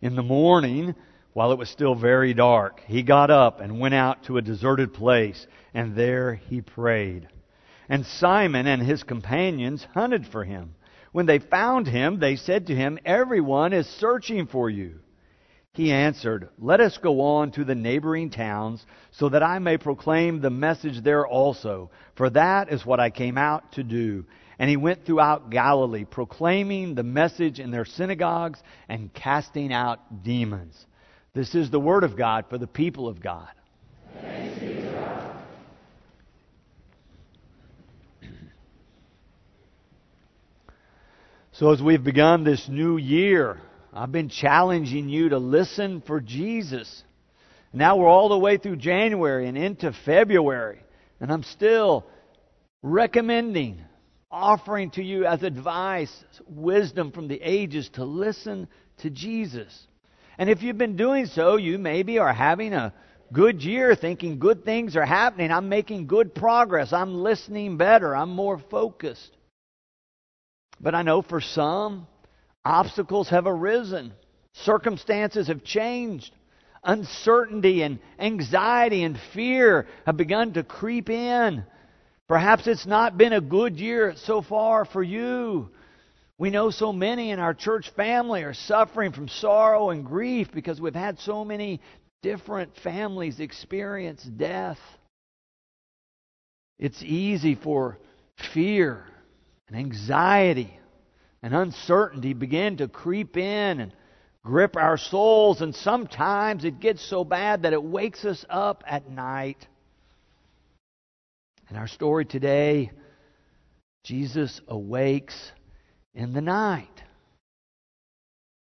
In the morning, while it was still very dark, he got up and went out to a deserted place, and there he prayed. And Simon and his companions hunted for him. When they found him, they said to him, Everyone is searching for you. He answered, Let us go on to the neighboring towns, so that I may proclaim the message there also, for that is what I came out to do. And he went throughout Galilee, proclaiming the message in their synagogues and casting out demons. This is the word of God for the people of God. So, as we've begun this new year, I've been challenging you to listen for Jesus. Now we're all the way through January and into February, and I'm still recommending, offering to you as advice, wisdom from the ages to listen to Jesus. And if you've been doing so, you maybe are having a good year, thinking good things are happening. I'm making good progress. I'm listening better. I'm more focused. But I know for some, obstacles have arisen, circumstances have changed, uncertainty and anxiety and fear have begun to creep in. Perhaps it's not been a good year so far for you. We know so many in our church family are suffering from sorrow and grief because we've had so many different families experience death. It's easy for fear and anxiety and uncertainty begin to creep in and grip our souls, and sometimes it gets so bad that it wakes us up at night. In our story today, Jesus awakes in the night.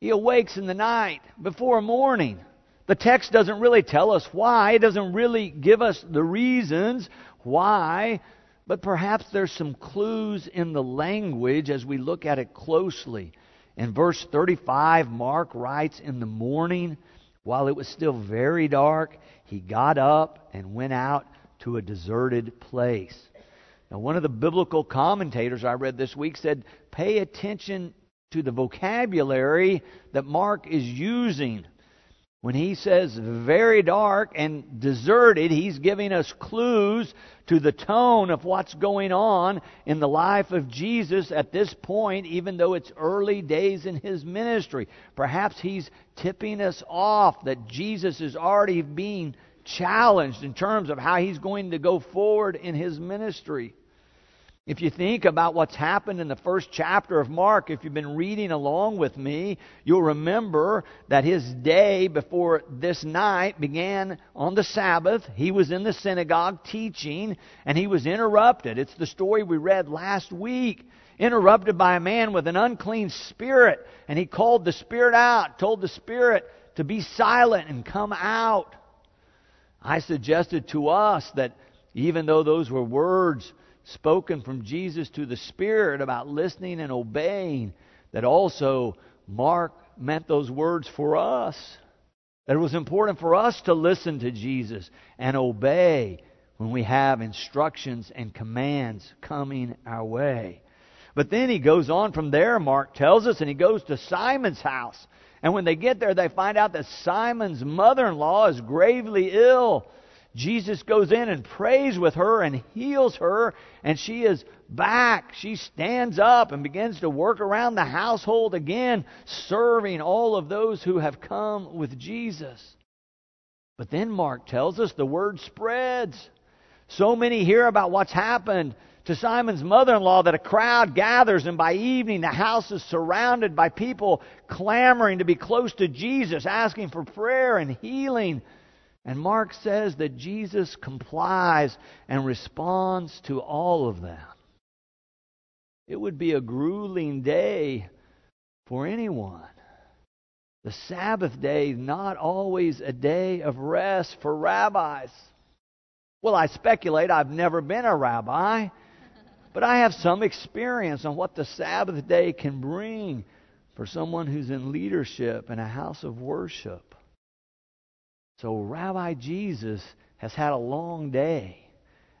He awakes in the night before morning. The text doesn't really tell us why. It doesn't really give us the reasons why but perhaps there's some clues in the language as we look at it closely. In verse 35, Mark writes, In the morning, while it was still very dark, he got up and went out to a deserted place. Now, one of the biblical commentators I read this week said, Pay attention to the vocabulary that Mark is using. When he says very dark and deserted, he's giving us clues to the tone of what's going on in the life of Jesus at this point, even though it's early days in his ministry. Perhaps he's tipping us off that Jesus is already being challenged in terms of how he's going to go forward in his ministry. If you think about what's happened in the first chapter of Mark, if you've been reading along with me, you'll remember that his day before this night began on the Sabbath. He was in the synagogue teaching, and he was interrupted. It's the story we read last week. Interrupted by a man with an unclean spirit, and he called the spirit out, told the spirit to be silent and come out. I suggested to us that even though those were words spoken from Jesus to the Spirit about listening and obeying, that also Mark meant those words for us. That it was important for us to listen to Jesus and obey when we have instructions and commands coming our way. But then he goes on from there, Mark tells us, and he goes to Simon's house. And when they get there, they find out that Simon's mother in law is gravely ill. Jesus goes in and prays with her and heals her, and she is back. She stands up and begins to work around the household again, serving all of those who have come with Jesus. But then Mark tells us the word spreads. So many hear about what's happened to Simon's mother in law that a crowd gathers, and by evening the house is surrounded by people clamoring to be close to Jesus, asking for prayer and healing. And Mark says that Jesus complies and responds to all of them. It would be a grueling day for anyone. The Sabbath day not always a day of rest for rabbis. Well, I speculate I've never been a rabbi, but I have some experience on what the Sabbath day can bring for someone who's in leadership in a house of worship. So Rabbi Jesus has had a long day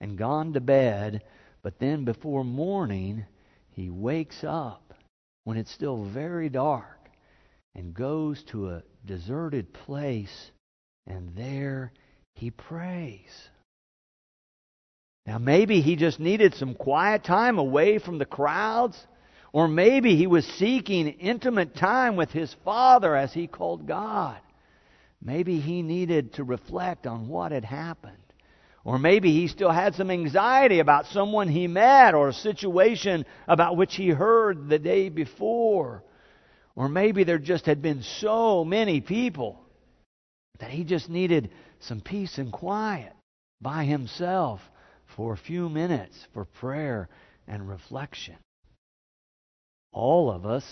and gone to bed, but then before morning, he wakes up when it's still very dark and goes to a deserted place, and there he prays. Now, maybe he just needed some quiet time away from the crowds, or maybe he was seeking intimate time with his Father as he called God. Maybe he needed to reflect on what had happened. Or maybe he still had some anxiety about someone he met or a situation about which he heard the day before. Or maybe there just had been so many people that he just needed some peace and quiet by himself for a few minutes for prayer and reflection. All of us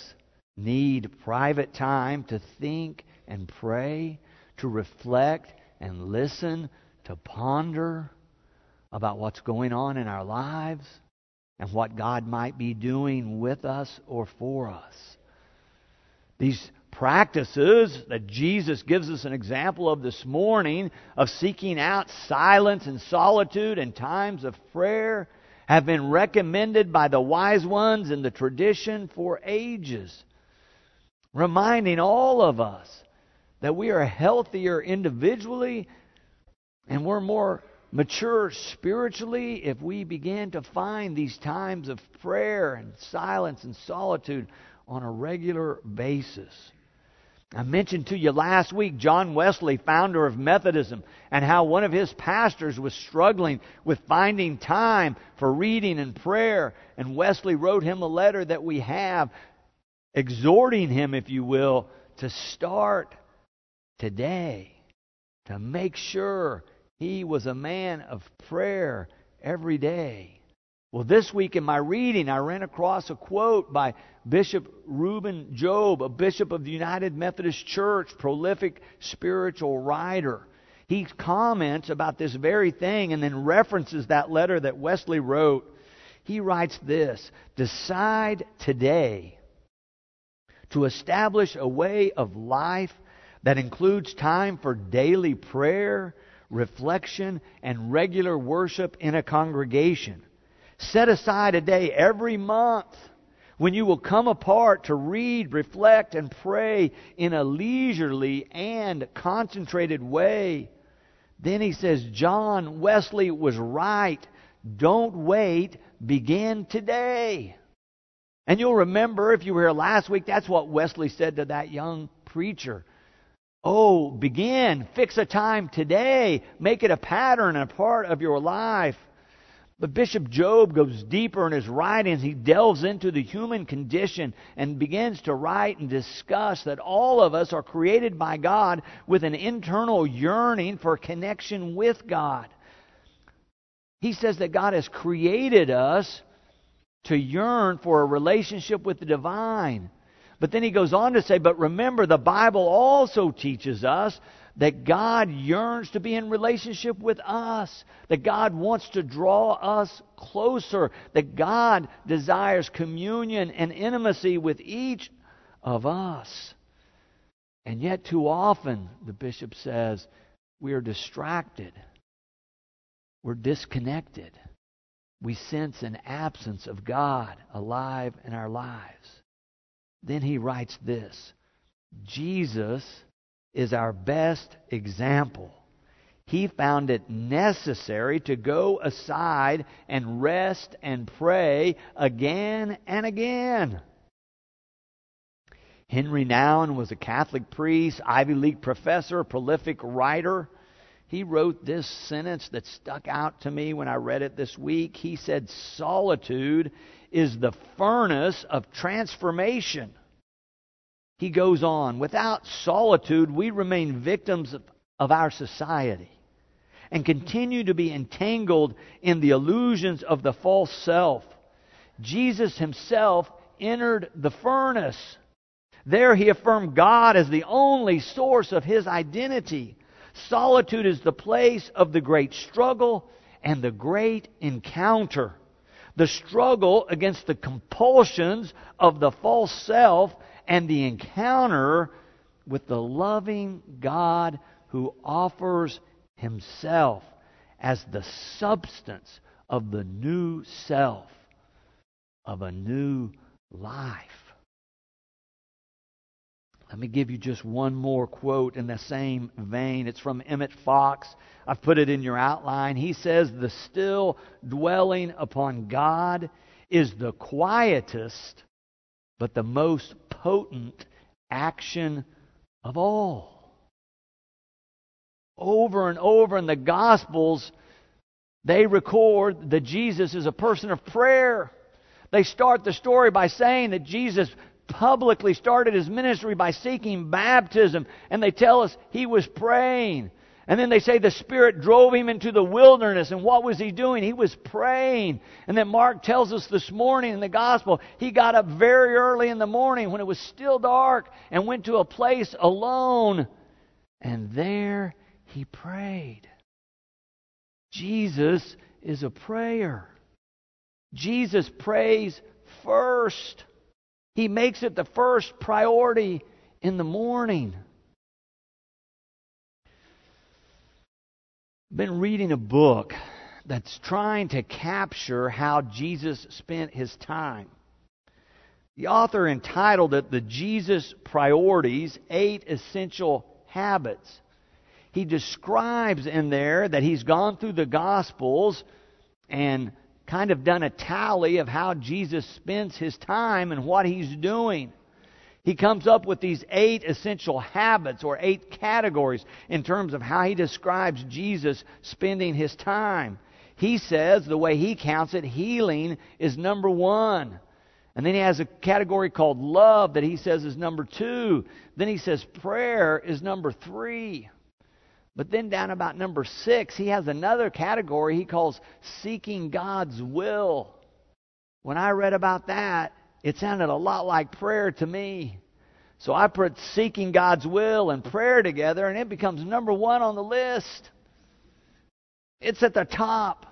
need private time to think and pray, to reflect and listen, to ponder about what's going on in our lives and what God might be doing with us or for us. These practices that Jesus gives us an example of this morning of seeking out silence and solitude and times of prayer have been recommended by the wise ones in the tradition for ages, reminding all of us that we are healthier individually and we're more mature spiritually if we begin to find these times of prayer and silence and solitude on a regular basis. I mentioned to you last week John Wesley, founder of Methodism, and how one of his pastors was struggling with finding time for reading and prayer. And Wesley wrote him a letter that we have, exhorting him, if you will, to start today, to make sure he was a man of prayer every day. Well, this week in my reading, I ran across a quote by Bishop Reuben Job, a bishop of the United Methodist Church, prolific spiritual writer. He comments about this very thing and then references that letter that Wesley wrote. He writes this Decide today to establish a way of life that includes time for daily prayer, reflection, and regular worship in a congregation. Set aside a day every month when you will come apart to read, reflect, and pray in a leisurely and concentrated way. Then he says, John Wesley was right. Don't wait. Begin today. And you'll remember, if you were here last week, that's what Wesley said to that young preacher. Oh, begin. Fix a time today. Make it a pattern, a part of your life. But Bishop Job goes deeper in his writings. He delves into the human condition and begins to write and discuss that all of us are created by God with an internal yearning for connection with God. He says that God has created us to yearn for a relationship with the divine. But then he goes on to say, but remember, the Bible also teaches us that God yearns to be in relationship with us, that God wants to draw us closer, that God desires communion and intimacy with each of us. And yet, too often, the bishop says, we are distracted, we're disconnected. We sense an absence of God alive in our lives. Then he writes this Jesus is our best example. He found it necessary to go aside and rest and pray again and again. Henry Nouwen was a Catholic priest, Ivy League professor, prolific writer. He wrote this sentence that stuck out to me when I read it this week. He said, Solitude is the furnace of transformation. He goes on, without solitude, we remain victims of, of our society and continue to be entangled in the illusions of the false self. Jesus himself entered the furnace. There he affirmed God as the only source of his identity. Solitude is the place of the great struggle and the great encounter. The struggle against the compulsions of the false self and the encounter with the loving God who offers himself as the substance of the new self, of a new life. Let me give you just one more quote in the same vein. It's from Emmett Fox. I've put it in your outline. He says, The still dwelling upon God is the quietest, but the most potent action of all. Over and over in the Gospels, they record that Jesus is a person of prayer. They start the story by saying that Jesus publicly started his ministry by seeking baptism, and they tell us he was praying. And then they say the Spirit drove him into the wilderness. And what was he doing? He was praying. And then Mark tells us this morning in the Gospel, he got up very early in the morning when it was still dark and went to a place alone. And there he prayed. Jesus is a prayer. Jesus prays first. He makes it the first priority in the morning. I've been reading a book that's trying to capture how Jesus spent his time. The author entitled it The Jesus Priorities Eight Essential Habits. He describes in there that he's gone through the Gospels and kind of done a tally of how Jesus spends his time and what he's doing he comes up with these eight essential habits or eight categories in terms of how he describes Jesus spending his time. He says, the way he counts it, healing is number one. And then he has a category called love that he says is number two. Then he says prayer is number three. But then down about number six, he has another category he calls seeking God's will. When I read about that, it sounded a lot like prayer to me. So I put seeking God's will and prayer together, and it becomes number one on the list. It's at the top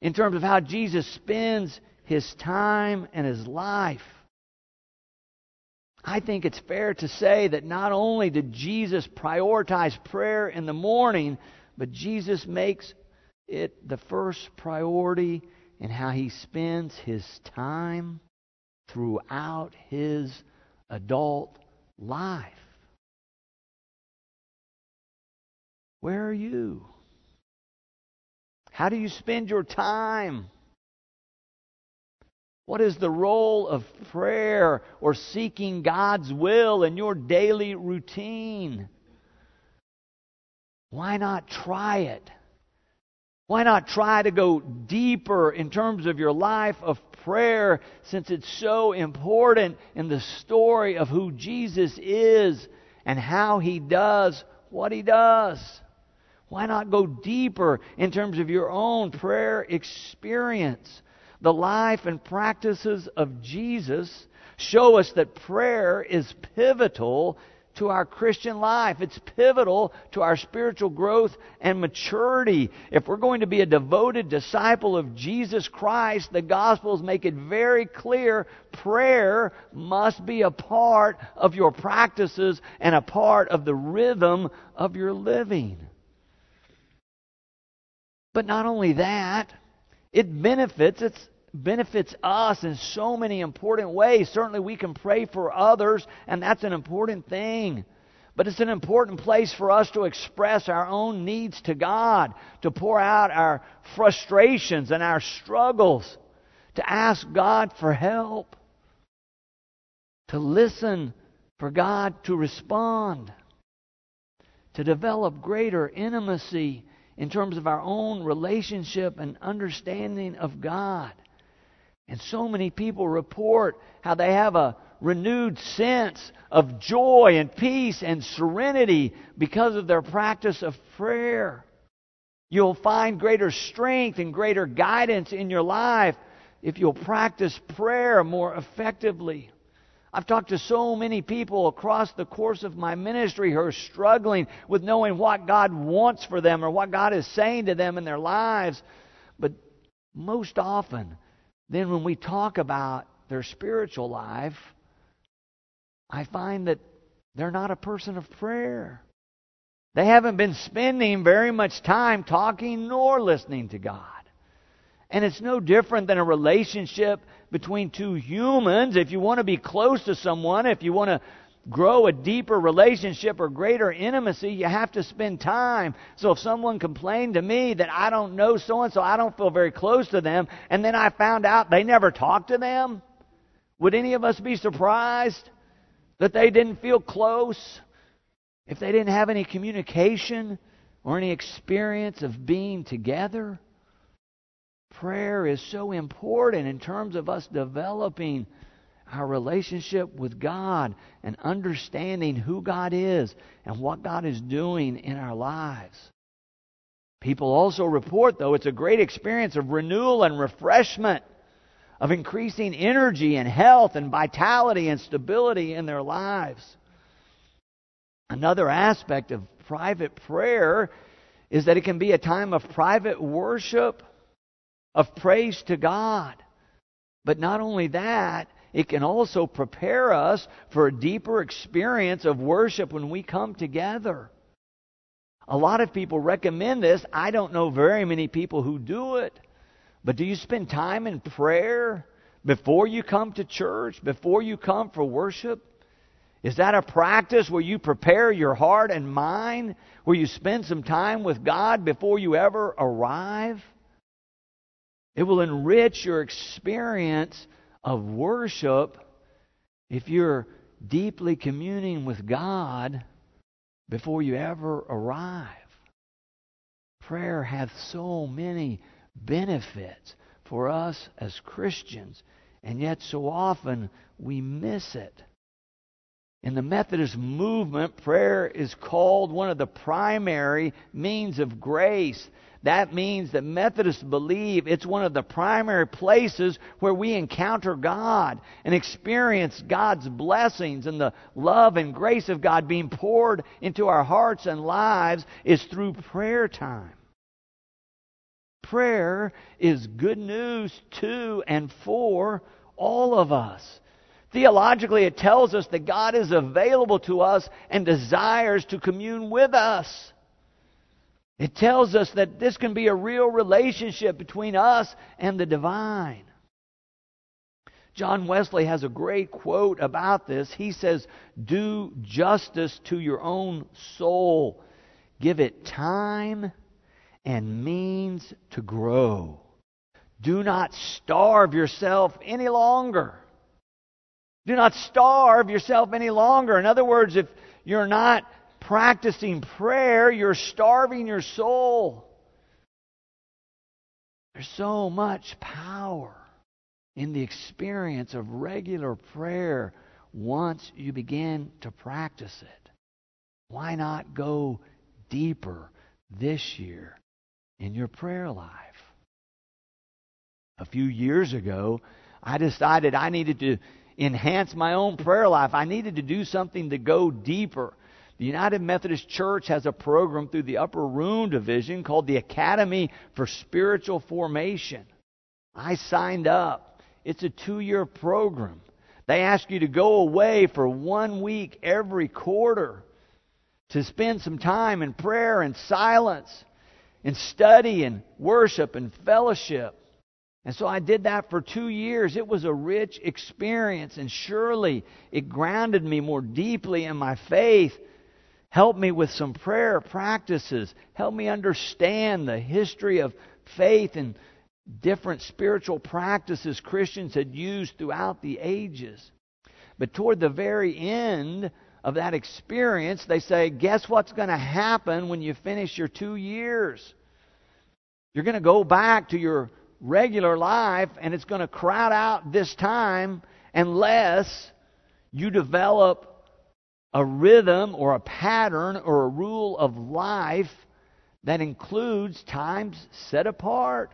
in terms of how Jesus spends his time and his life. I think it's fair to say that not only did Jesus prioritize prayer in the morning, but Jesus makes it the first priority in how he spends his time throughout his adult life. Where are you? How do you spend your time? What is the role of prayer or seeking God's will in your daily routine? Why not try it? Why not try to go deeper in terms of your life of prayer since it's so important in the story of who Jesus is and how he does what he does? Why not go deeper in terms of your own prayer experience? The life and practices of Jesus show us that prayer is pivotal to our Christian life. It's pivotal to our spiritual growth and maturity. If we're going to be a devoted disciple of Jesus Christ, the Gospels make it very clear prayer must be a part of your practices and a part of the rhythm of your living. But not only that, it benefits, it's benefits us in so many important ways. Certainly, we can pray for others, and that's an important thing. But it's an important place for us to express our own needs to God, to pour out our frustrations and our struggles, to ask God for help, to listen for God to respond, to develop greater intimacy in terms of our own relationship and understanding of God. And so many people report how they have a renewed sense of joy and peace and serenity because of their practice of prayer. You'll find greater strength and greater guidance in your life if you'll practice prayer more effectively. I've talked to so many people across the course of my ministry who are struggling with knowing what God wants for them or what God is saying to them in their lives. But most often, then when we talk about their spiritual life, I find that they're not a person of prayer. They haven't been spending very much time talking nor listening to God. And it's no different than a relationship between two humans. If you want to be close to someone, if you want to grow a deeper relationship or greater intimacy, you have to spend time. So if someone complained to me that I don't know so and so, I don't feel very close to them, and then I found out they never talked to them, would any of us be surprised that they didn't feel close? If they didn't have any communication or any experience of being together? Prayer is so important in terms of us developing our relationship with God and understanding who God is and what God is doing in our lives. People also report, though, it's a great experience of renewal and refreshment, of increasing energy and health and vitality and stability in their lives. Another aspect of private prayer is that it can be a time of private worship, of praise to God. But not only that, it can also prepare us for a deeper experience of worship when we come together. A lot of people recommend this. I don't know very many people who do it. But do you spend time in prayer before you come to church, before you come for worship? Is that a practice where you prepare your heart and mind, where you spend some time with God before you ever arrive? It will enrich your experience of worship if you're deeply communing with God before you ever arrive. Prayer hath so many benefits for us as Christians, and yet so often we miss it. In the Methodist movement, prayer is called one of the primary means of grace. That means that Methodists believe it's one of the primary places where we encounter God and experience God's blessings and the love and grace of God being poured into our hearts and lives is through prayer time. Prayer is good news to and for all of us. Theologically, it tells us that God is available to us and desires to commune with us. It tells us that this can be a real relationship between us and the divine. John Wesley has a great quote about this. He says, Do justice to your own soul, give it time and means to grow. Do not starve yourself any longer. Do not starve yourself any longer. In other words, if you're not practicing prayer, you're starving your soul. There's so much power in the experience of regular prayer once you begin to practice it. Why not go deeper this year in your prayer life? A few years ago, I decided I needed to enhance my own prayer life. I needed to do something to go deeper. The United Methodist Church has a program through the Upper Room Division called the Academy for Spiritual Formation. I signed up. It's a two year program. They ask you to go away for one week every quarter to spend some time in prayer and silence, and study and worship and fellowship. And so I did that for two years. It was a rich experience, and surely it grounded me more deeply in my faith Help me with some prayer practices. Help me understand the history of faith and different spiritual practices Christians had used throughout the ages. But toward the very end of that experience, they say, Guess what's going to happen when you finish your two years? You're going to go back to your regular life, and it's going to crowd out this time unless you develop a rhythm or a pattern or a rule of life that includes times set apart,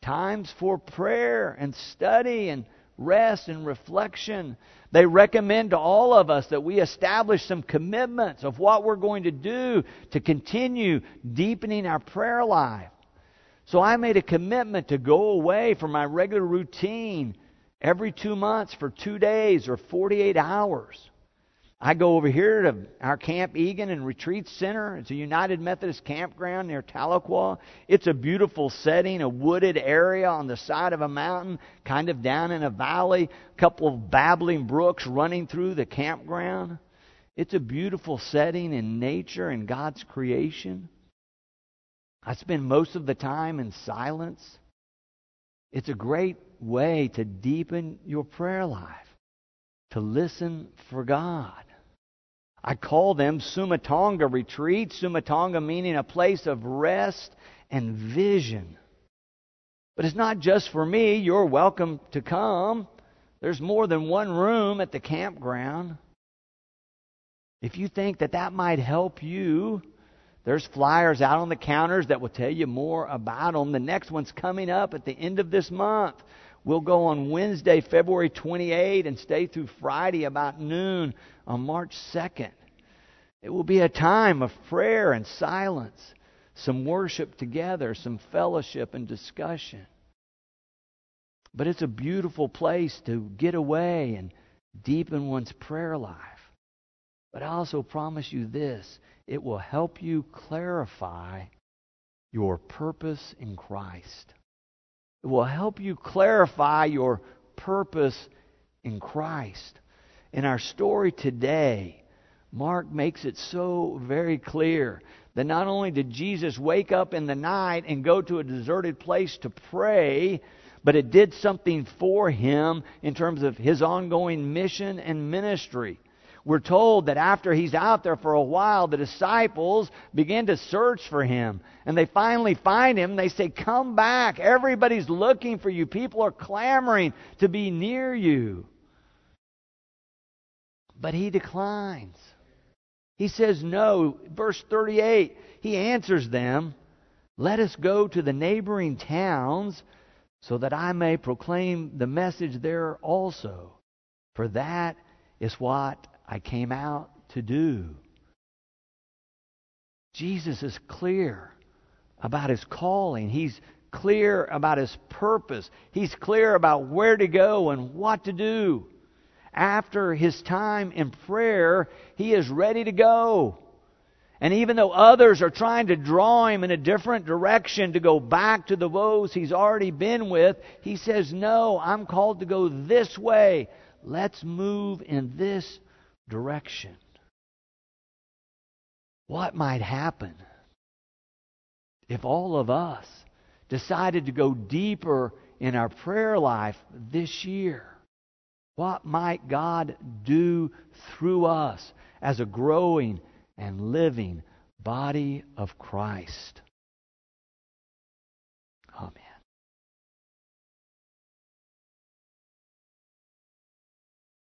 times for prayer and study and rest and reflection. They recommend to all of us that we establish some commitments of what we're going to do to continue deepening our prayer life. So I made a commitment to go away from my regular routine every two months for two days or 48 hours. I go over here to our Camp Egan and Retreat Center. It's a United Methodist campground near Tahlequah. It's a beautiful setting, a wooded area on the side of a mountain, kind of down in a valley, a couple of babbling brooks running through the campground. It's a beautiful setting in nature and God's creation. I spend most of the time in silence. It's a great way to deepen your prayer life, to listen for God. I call them Sumatanga retreats, Sumatanga meaning a place of rest and vision. But it's not just for me. You're welcome to come. There's more than one room at the campground. If you think that that might help you, there's flyers out on the counters that will tell you more about them. The next one's coming up at the end of this month. We'll go on Wednesday, February 28, and stay through Friday about noon on March 2nd. It will be a time of prayer and silence, some worship together, some fellowship and discussion. But it's a beautiful place to get away and deepen one's prayer life. But I also promise you this it will help you clarify your purpose in Christ. It will help you clarify your purpose in Christ. In our story today, Mark makes it so very clear that not only did Jesus wake up in the night and go to a deserted place to pray, but it did something for him in terms of his ongoing mission and ministry. We're told that after he's out there for a while, the disciples begin to search for him. And they finally find him. They say, Come back. Everybody's looking for you. People are clamoring to be near you. But he declines. He says no. Verse 38, he answers them, Let us go to the neighboring towns so that I may proclaim the message there also. For that is what I came out to do. Jesus is clear about his calling. He's clear about his purpose. He's clear about where to go and what to do. After his time in prayer, he is ready to go. And even though others are trying to draw him in a different direction to go back to the woes he's already been with, he says, No, I'm called to go this way. Let's move in this direction. What might happen if all of us decided to go deeper in our prayer life this year? What might God do through us as a growing and living body of Christ? Amen.